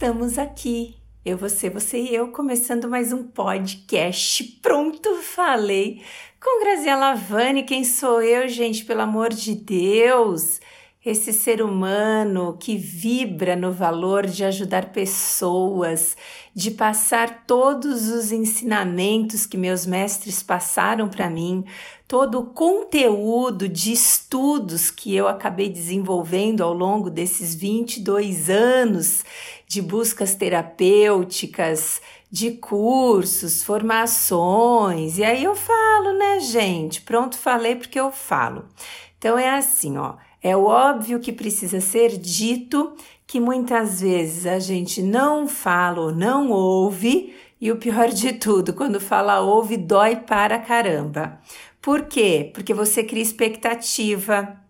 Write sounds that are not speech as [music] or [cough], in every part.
estamos aqui. Eu, você, você e eu, começando mais um podcast. Pronto, falei. Com Graziela Lavani, quem sou eu, gente? Pelo amor de Deus! Esse ser humano que vibra no valor de ajudar pessoas, de passar todos os ensinamentos que meus mestres passaram para mim, todo o conteúdo de estudos que eu acabei desenvolvendo ao longo desses 22 anos de buscas terapêuticas, de cursos, formações. E aí eu falo, né, gente? Pronto, falei porque eu falo. Então é assim, ó. É óbvio que precisa ser dito, que muitas vezes a gente não fala ou não ouve, e o pior de tudo, quando fala ouve, dói para caramba. Por quê? Porque você cria expectativa,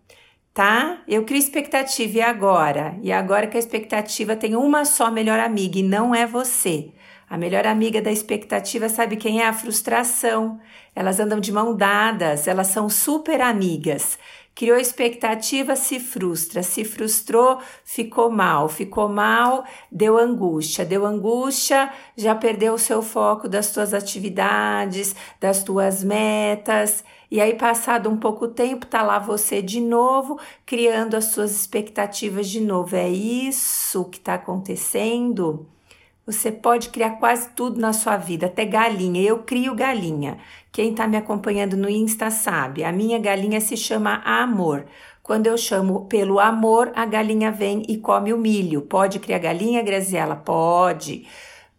tá? Eu crio expectativa e agora? E agora que a expectativa tem uma só melhor amiga e não é você. A melhor amiga da expectativa sabe quem é? A frustração. Elas andam de mão dadas, elas são super amigas. Criou expectativa, se frustra, se frustrou, ficou mal, ficou mal, deu angústia, deu angústia, já perdeu o seu foco das tuas atividades, das tuas metas. E aí, passado um pouco tempo, tá lá você de novo, criando as suas expectativas de novo. É isso que está acontecendo? Você pode criar quase tudo na sua vida, até galinha. Eu crio galinha. Quem está me acompanhando no Insta sabe. A minha galinha se chama Amor. Quando eu chamo pelo amor, a galinha vem e come o milho. Pode criar galinha, Graziela? Pode.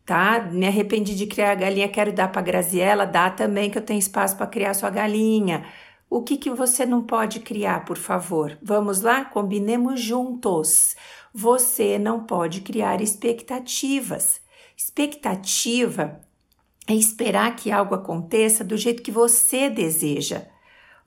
Tá? Me arrependi de criar galinha, quero dar para Graziela, dá também que eu tenho espaço para criar sua galinha. O que que você não pode criar, por favor? Vamos lá? Combinemos juntos. Você não pode criar expectativas. Expectativa é esperar que algo aconteça do jeito que você deseja.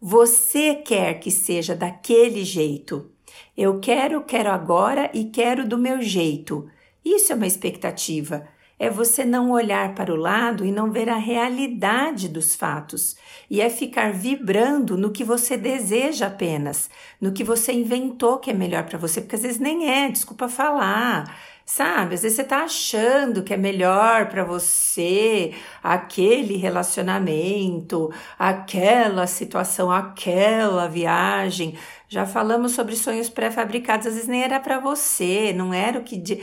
Você quer que seja daquele jeito. Eu quero, quero agora e quero do meu jeito. Isso é uma expectativa. É você não olhar para o lado e não ver a realidade dos fatos. E é ficar vibrando no que você deseja apenas, no que você inventou que é melhor para você, porque às vezes nem é, desculpa falar. Sabe, às vezes você está achando que é melhor para você aquele relacionamento, aquela situação, aquela viagem. Já falamos sobre sonhos pré-fabricados, às vezes nem era para você, não era o que. De...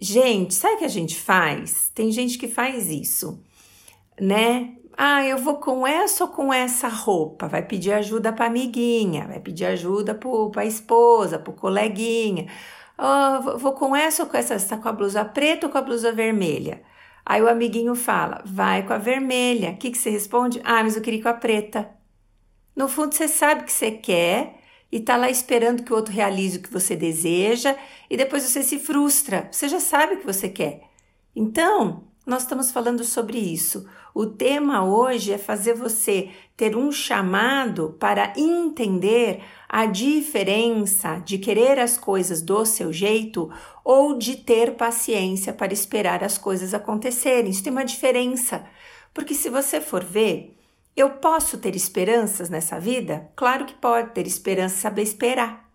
Gente, sabe o que a gente faz? Tem gente que faz isso, né? Ah, eu vou com essa ou com essa roupa? Vai pedir ajuda para amiguinha, vai pedir ajuda para a esposa, para o coleguinha. Oh, vou com essa ou com essa? Você tá com a blusa preta ou com a blusa vermelha? Aí o amiguinho fala, vai com a vermelha. O que, que você responde? Ah, mas eu queria com a preta. No fundo, você sabe o que você quer e tá lá esperando que o outro realize o que você deseja e depois você se frustra. Você já sabe o que você quer. Então, nós estamos falando sobre isso. O tema hoje é fazer você ter um chamado para entender a diferença de querer as coisas do seu jeito ou de ter paciência para esperar as coisas acontecerem. Isso tem uma diferença. Porque se você for ver, eu posso ter esperanças nessa vida? Claro que pode ter esperança, saber esperar.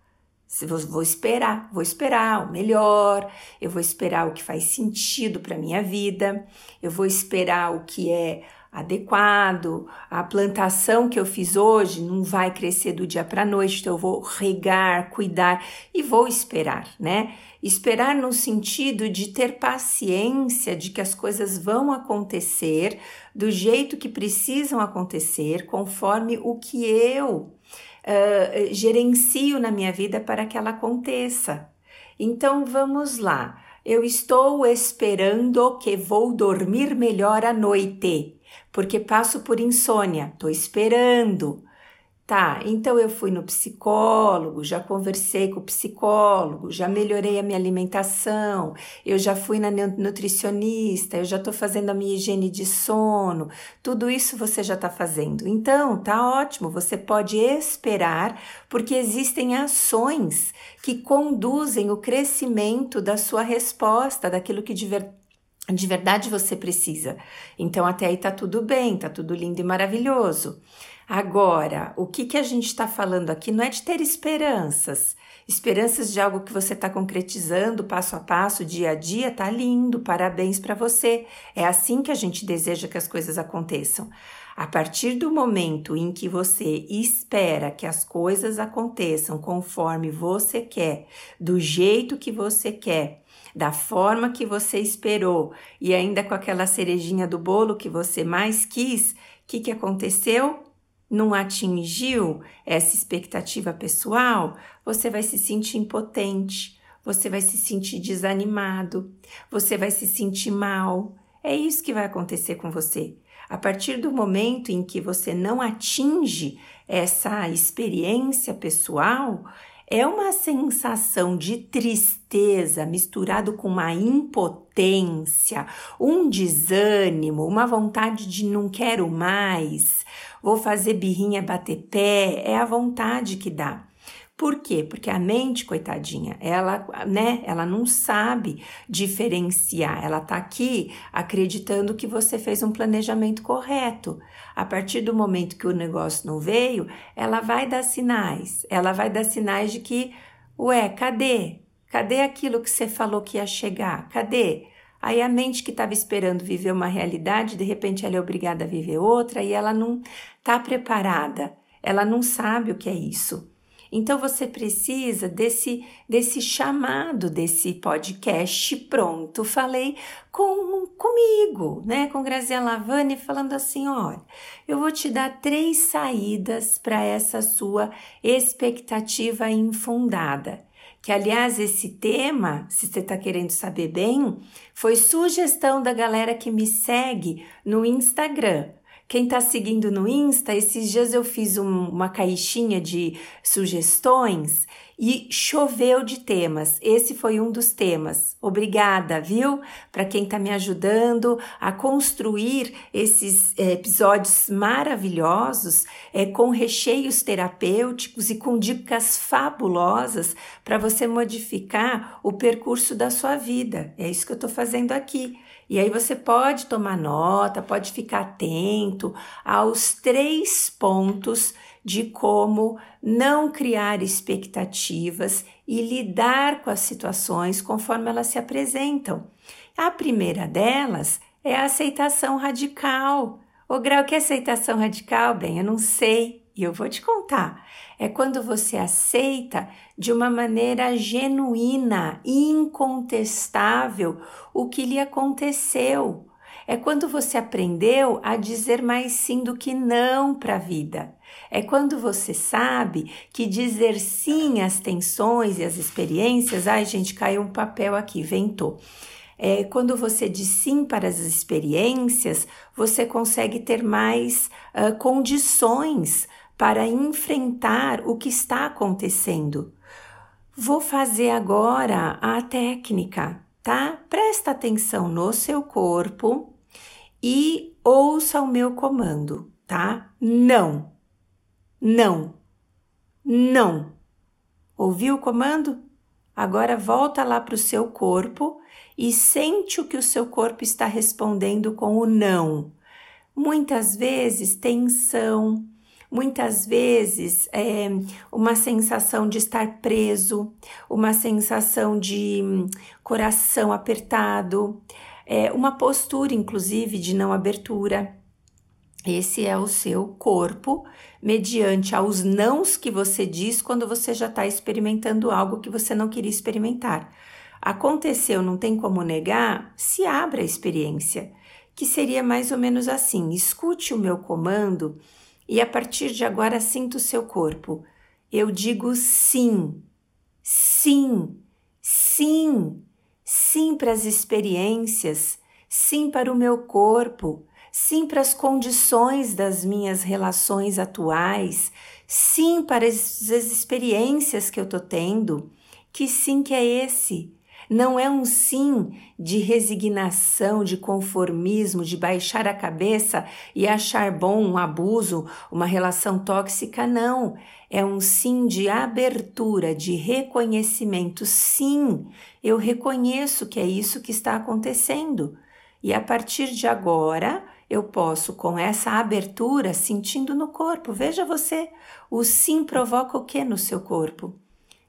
Se vou esperar, vou esperar o melhor, eu vou esperar o que faz sentido para minha vida, eu vou esperar o que é adequado, a plantação que eu fiz hoje não vai crescer do dia para a noite, então eu vou regar, cuidar e vou esperar, né? Esperar no sentido de ter paciência de que as coisas vão acontecer do jeito que precisam acontecer, conforme o que eu uh, gerencio na minha vida para que ela aconteça. Então vamos lá. Eu estou esperando que vou dormir melhor à noite, porque passo por insônia. Estou esperando. Tá, então eu fui no psicólogo, já conversei com o psicólogo, já melhorei a minha alimentação, eu já fui na nutricionista, eu já estou fazendo a minha higiene de sono, tudo isso você já está fazendo. Então, tá ótimo, você pode esperar, porque existem ações que conduzem o crescimento da sua resposta, daquilo que de verdade de verdade você precisa. Então até aí tá tudo bem, tá tudo lindo e maravilhoso. Agora, o que, que a gente está falando aqui não é de ter esperanças. Esperanças de algo que você está concretizando passo a passo, dia a dia, tá lindo, parabéns para você. É assim que a gente deseja que as coisas aconteçam. A partir do momento em que você espera que as coisas aconteçam conforme você quer, do jeito que você quer, da forma que você esperou e ainda com aquela cerejinha do bolo que você mais quis, o que, que aconteceu? Não atingiu essa expectativa pessoal, você vai se sentir impotente, você vai se sentir desanimado, você vai se sentir mal. É isso que vai acontecer com você. A partir do momento em que você não atinge essa experiência pessoal, é uma sensação de tristeza misturado com uma impotência, um desânimo, uma vontade de não quero mais, vou fazer birrinha bater pé, é a vontade que dá. Por quê? Porque a mente, coitadinha, ela, né, ela não sabe diferenciar. Ela tá aqui acreditando que você fez um planejamento correto. A partir do momento que o negócio não veio, ela vai dar sinais. Ela vai dar sinais de que, ué, cadê? Cadê aquilo que você falou que ia chegar? Cadê? Aí a mente que estava esperando viver uma realidade, de repente ela é obrigada a viver outra e ela não está preparada. Ela não sabe o que é isso. Então você precisa desse desse chamado desse podcast pronto. Falei com comigo, né, com Graziela Lavani falando assim, olha, eu vou te dar três saídas para essa sua expectativa infundada. Que aliás esse tema, se você está querendo saber bem, foi sugestão da galera que me segue no Instagram. Quem está seguindo no Insta, esses dias eu fiz um, uma caixinha de sugestões e choveu de temas. Esse foi um dos temas. Obrigada, viu? Para quem está me ajudando a construir esses é, episódios maravilhosos, é, com recheios terapêuticos e com dicas fabulosas para você modificar o percurso da sua vida. É isso que eu estou fazendo aqui. E aí você pode tomar nota, pode ficar atento aos três pontos de como não criar expectativas e lidar com as situações conforme elas se apresentam. A primeira delas é a aceitação radical. O grau que é aceitação radical? Bem, eu não sei e eu vou te contar. É quando você aceita de uma maneira genuína, incontestável, o que lhe aconteceu. É quando você aprendeu a dizer mais sim do que não para a vida. É quando você sabe que dizer sim às tensões e às experiências. Ai, gente, caiu um papel aqui, ventou. É, quando você diz sim para as experiências, você consegue ter mais uh, condições para enfrentar o que está acontecendo. Vou fazer agora a técnica, tá? Presta atenção no seu corpo e ouça o meu comando, tá? Não, não, não. Ouviu o comando? Agora volta lá para o seu corpo e sente o que o seu corpo está respondendo com o não. Muitas vezes tensão, muitas vezes é uma sensação de estar preso, uma sensação de hum, coração apertado, é uma postura, inclusive, de não abertura. Esse é o seu corpo, mediante aos nãos que você diz quando você já está experimentando algo que você não queria experimentar. Aconteceu, não tem como negar, se abra a experiência, que seria mais ou menos assim: escute o meu comando e a partir de agora sinta o seu corpo. Eu digo sim, sim, sim, sim para as experiências, sim para o meu corpo, sim para as condições das minhas relações atuais, sim para as experiências que eu estou tendo. Que sim que é esse? Não é um sim de resignação, de conformismo, de baixar a cabeça e achar bom um abuso, uma relação tóxica, não. É um sim de abertura, de reconhecimento. Sim, eu reconheço que é isso que está acontecendo. E a partir de agora, eu posso, com essa abertura, sentindo no corpo. Veja você, o sim provoca o que no seu corpo?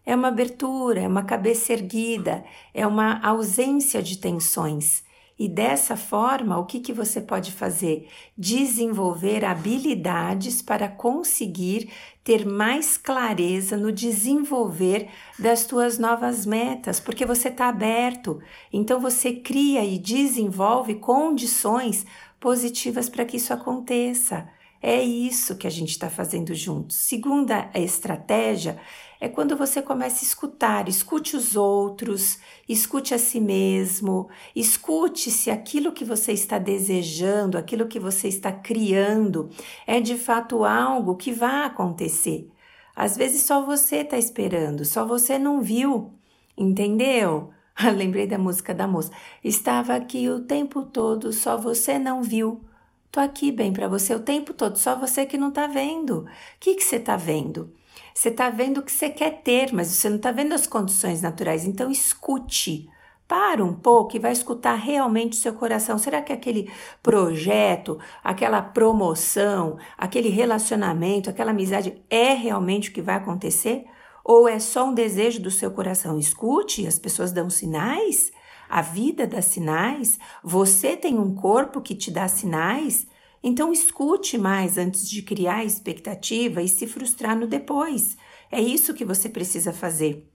É uma abertura, é uma cabeça erguida, é uma ausência de tensões. E dessa forma, o que, que você pode fazer? Desenvolver habilidades para conseguir ter mais clareza no desenvolver das tuas novas metas, porque você está aberto. Então você cria e desenvolve condições positivas para que isso aconteça. É isso que a gente está fazendo juntos. Segunda estratégia é quando você começa a escutar, escute os outros, escute a si mesmo, escute se aquilo que você está desejando, aquilo que você está criando, é de fato algo que vai acontecer. Às vezes só você está esperando, só você não viu, entendeu? [laughs] Lembrei da música da moça. Estava aqui o tempo todo, só você não viu. Tô aqui bem para você o tempo todo, só você que não tá vendo. O que, que você tá vendo? Você está vendo o que você quer ter, mas você não está vendo as condições naturais. Então, escute. Para um pouco e vai escutar realmente o seu coração. Será que aquele projeto, aquela promoção, aquele relacionamento, aquela amizade é realmente o que vai acontecer? Ou é só um desejo do seu coração? Escute, as pessoas dão sinais, a vida dá sinais, você tem um corpo que te dá sinais. Então escute mais antes de criar expectativa e se frustrar no depois. É isso que você precisa fazer.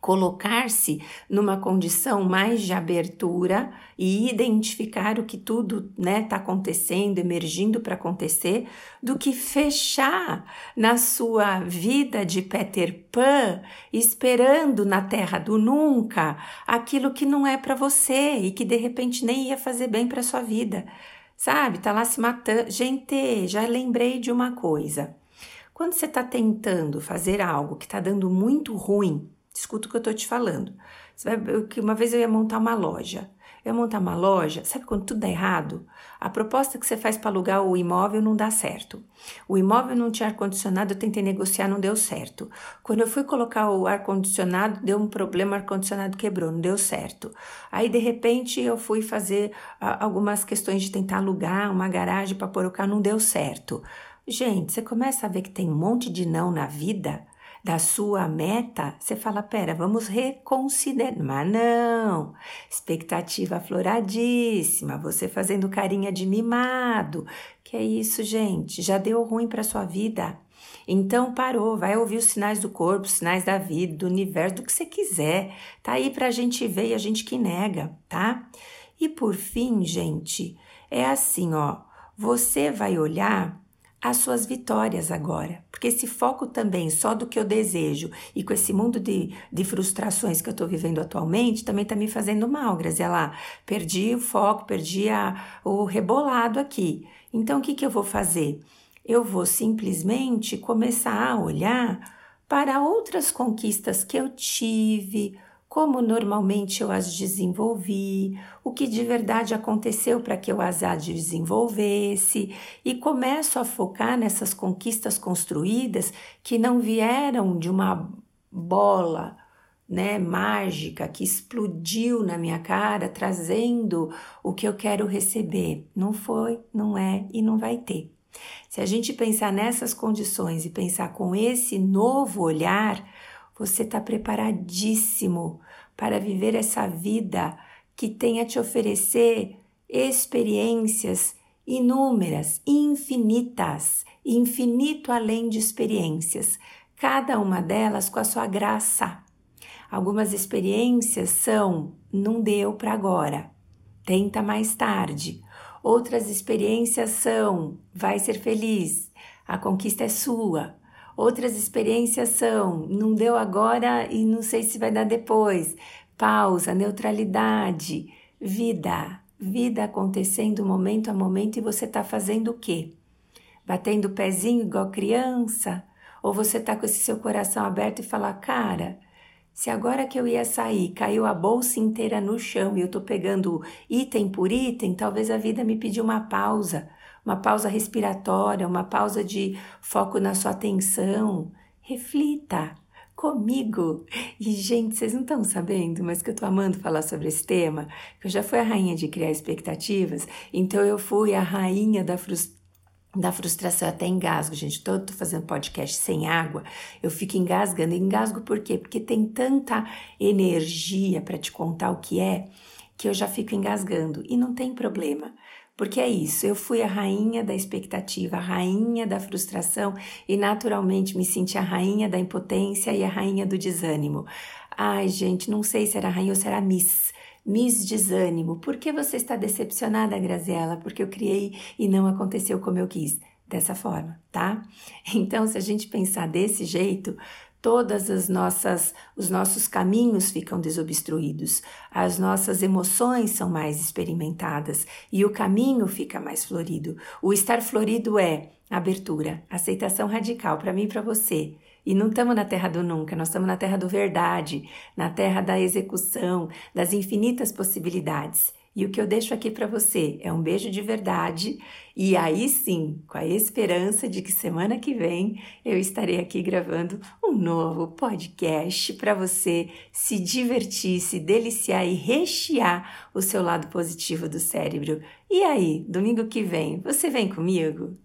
Colocar-se numa condição mais de abertura e identificar o que tudo está né, tá acontecendo, emergindo para acontecer, do que fechar na sua vida de Peter Pan, esperando na terra do nunca aquilo que não é para você e que de repente nem ia fazer bem para sua vida sabe? Tá lá se matando. Gente, já lembrei de uma coisa. Quando você está tentando fazer algo que está dando muito ruim, escuta o que eu estou te falando. Uma vez eu ia montar uma loja. Eu ia montar uma loja, sabe quando tudo dá errado? A proposta que você faz para alugar o imóvel não dá certo. O imóvel não tinha ar-condicionado, eu tentei negociar, não deu certo. Quando eu fui colocar o ar-condicionado, deu um problema, o ar-condicionado quebrou, não deu certo. Aí, de repente, eu fui fazer algumas questões de tentar alugar uma garagem para pôr o carro, não deu certo. Gente, você começa a ver que tem um monte de não na vida da sua meta, você fala: pera, vamos reconsiderar. Mas não, expectativa afloradíssima, você fazendo carinha de mimado. Que é isso, gente? Já deu ruim para sua vida. Então parou, vai ouvir os sinais do corpo, os sinais da vida, do universo, do que você quiser. Tá aí pra gente ver e a gente que nega, tá? E por fim, gente, é assim, ó, você vai olhar as suas vitórias agora. Porque esse foco também só do que eu desejo e com esse mundo de, de frustrações que eu estou vivendo atualmente também está me fazendo mal, Graziela. Perdi o foco, perdi a, o rebolado aqui. Então, o que, que eu vou fazer? Eu vou simplesmente começar a olhar para outras conquistas que eu tive, como normalmente eu as desenvolvi, o que de verdade aconteceu para que eu as desenvolvesse, e começo a focar nessas conquistas construídas que não vieram de uma bola né, mágica que explodiu na minha cara, trazendo o que eu quero receber. Não foi, não é e não vai ter. Se a gente pensar nessas condições e pensar com esse novo olhar, você está preparadíssimo para viver essa vida que tem a te oferecer experiências inúmeras, infinitas, infinito além de experiências, cada uma delas com a sua graça. Algumas experiências são não deu para agora, tenta mais tarde. Outras experiências são vai ser feliz, a conquista é sua. Outras experiências são: não deu agora e não sei se vai dar depois. Pausa, neutralidade, vida, vida acontecendo momento a momento e você está fazendo o quê? Batendo o pezinho igual criança? Ou você está com esse seu coração aberto e fala, cara, se agora que eu ia sair caiu a bolsa inteira no chão e eu estou pegando item por item, talvez a vida me pediu uma pausa uma pausa respiratória, uma pausa de foco na sua atenção. Reflita comigo. E, gente, vocês não estão sabendo, mas que eu tô amando falar sobre esse tema, que eu já fui a rainha de criar expectativas, então eu fui a rainha da frustração da frustração até engasgo, gente. Todo tô fazendo podcast sem água, eu fico engasgando. Engasgo por quê? Porque tem tanta energia para te contar o que é que eu já fico engasgando e não tem problema. Porque é isso, eu fui a rainha da expectativa, a rainha da frustração e naturalmente me senti a rainha da impotência e a rainha do desânimo. Ai, gente, não sei se era rainha ou se era miss. Miss Desânimo. Por que você está decepcionada, Graziela? Porque eu criei e não aconteceu como eu quis. Dessa forma, tá? Então, se a gente pensar desse jeito, todas as nossas os nossos caminhos ficam desobstruídos, as nossas emoções são mais experimentadas e o caminho fica mais florido. O estar florido é abertura, aceitação radical para mim e para você. E não estamos na terra do nunca, nós estamos na terra do verdade, na terra da execução, das infinitas possibilidades. E o que eu deixo aqui para você é um beijo de verdade. E aí sim, com a esperança de que semana que vem eu estarei aqui gravando um novo podcast para você se divertir, se deliciar e rechear o seu lado positivo do cérebro. E aí, domingo que vem, você vem comigo?